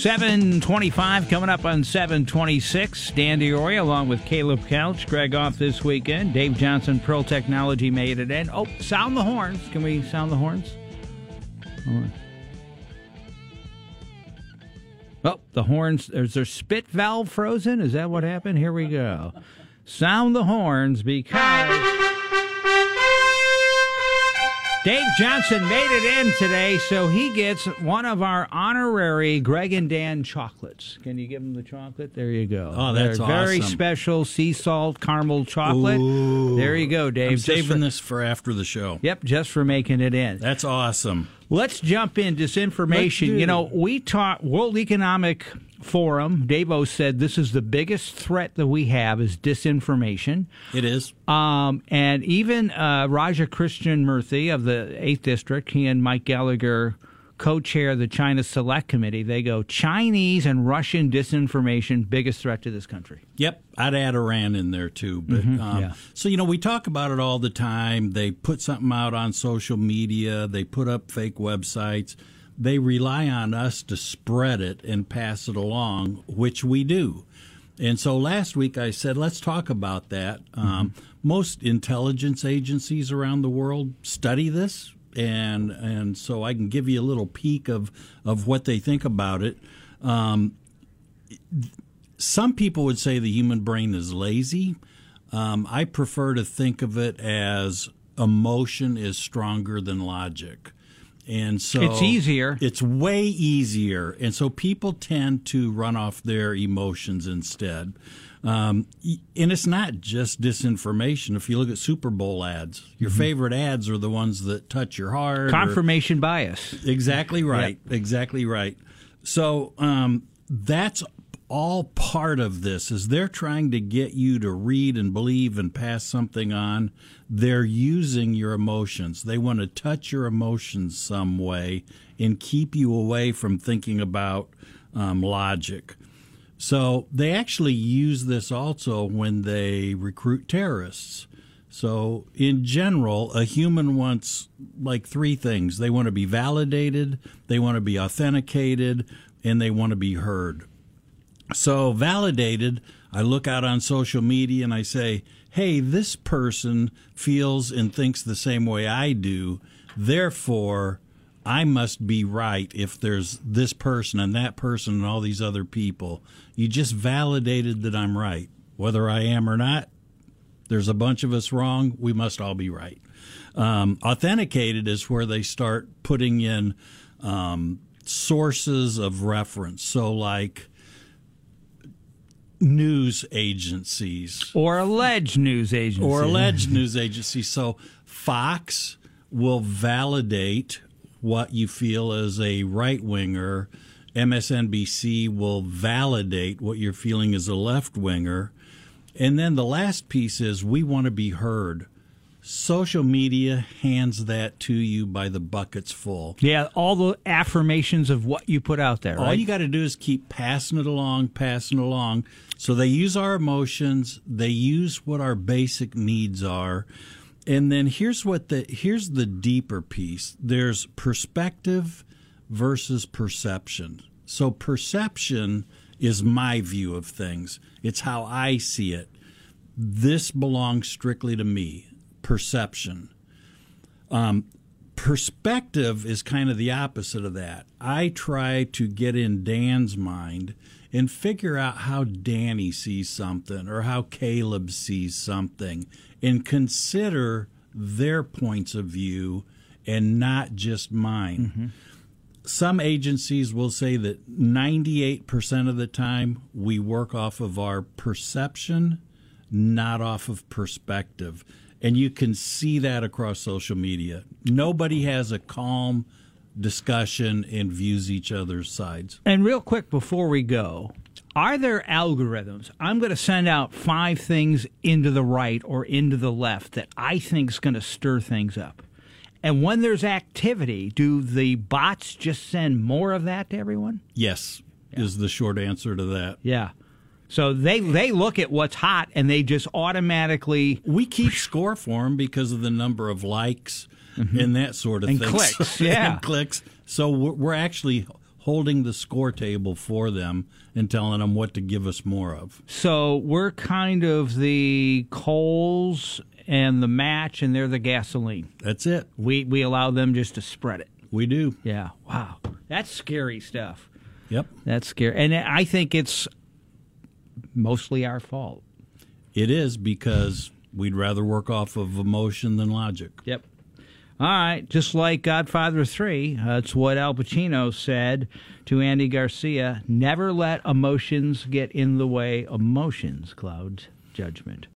725 coming up on 726. Dan Dioria along with Caleb Couch. Greg off this weekend. Dave Johnson, Pearl Technology made it in. Oh, sound the horns. Can we sound the horns? Oh, the horns. Is their spit valve frozen? Is that what happened? Here we go. Sound the horns because. Dave Johnson made it in today, so he gets one of our honorary Greg and Dan chocolates. Can you give him the chocolate? There you go. Oh, that's They're Very special sea salt caramel chocolate. Ooh. There you go, Dave. I'm saving for- this for after the show. Yep, just for making it in. That's awesome. Let's jump in disinformation. You know, we taught World Economic Forum. Davos said this is the biggest threat that we have is disinformation. It is. Um, and even uh, Raja Krishnamoorthi of the 8th District, he and Mike Gallagher co chair the China Select Committee. They go Chinese and Russian disinformation, biggest threat to this country. Yep, I'd add Iran in there too. But um, yeah. so you know, we talk about it all the time. They put something out on social media. They put up fake websites. They rely on us to spread it and pass it along, which we do. And so last week I said, let's talk about that. Um, most intelligence agencies around the world study this, and and so I can give you a little peek of of what they think about it. Um, some people would say the human brain is lazy. Um, I prefer to think of it as emotion is stronger than logic. And so It's easier. It's way easier. And so people tend to run off their emotions instead. Um, and it's not just disinformation. If you look at Super Bowl ads, your favorite ads are the ones that touch your heart. or- Confirmation bias. Exactly right. Exactly right. So um, that's all part of this is they're trying to get you to read and believe and pass something on. They're using your emotions. They want to touch your emotions some way and keep you away from thinking about um, logic. So they actually use this also when they recruit terrorists. So, in general, a human wants like three things they want to be validated, they want to be authenticated, and they want to be heard. So, validated, I look out on social media and I say, hey, this person feels and thinks the same way I do. Therefore, I must be right if there's this person and that person and all these other people. You just validated that I'm right. Whether I am or not, there's a bunch of us wrong. We must all be right. Um, authenticated is where they start putting in um, sources of reference. So, like news agencies Or alleged news agencies. or alleged news agencies. So, Fox will validate what you feel as a right winger. MSNBC will validate what you're feeling as a left winger. And then the last piece is we want to be heard. Social media hands that to you by the buckets full. Yeah, all the affirmations of what you put out there, All right? you got to do is keep passing it along, passing it along. So they use our emotions, they use what our basic needs are. And then here's what the here's the deeper piece. There's perspective versus perception. So perception is my view of things. It's how I see it. This belongs strictly to me. Perception um, perspective is kind of the opposite of that. I try to get in Dan's mind and figure out how Danny sees something or how Caleb sees something and consider their points of view and not just mine. Mm-hmm. Some agencies will say that 98% of the time we work off of our perception, not off of perspective. And you can see that across social media. Nobody has a calm discussion and views each other's sides. And real quick before we go, are there algorithms? I'm going to send out five things into the right or into the left that I think is going to stir things up. And when there's activity, do the bots just send more of that to everyone? Yes, is the short answer to that. Yeah. So they they look at what's hot and they just automatically We keep score for them because of the number of likes and that sort of Mm-hmm. And thing. clicks, yeah. and clicks. So we're we're actually holding the score table for them and telling them what to give us more of. So we're kind of the coals and the match, and they're the gasoline. That's it. We we allow them just to spread it. We do. Yeah. Wow. That's scary stuff. Yep. That's scary, and I think it's mostly our fault. It is because we'd rather work off of emotion than logic. Yep. All right, just like Godfather 3, that's what Al Pacino said to Andy Garcia never let emotions get in the way of emotions, cloud judgment.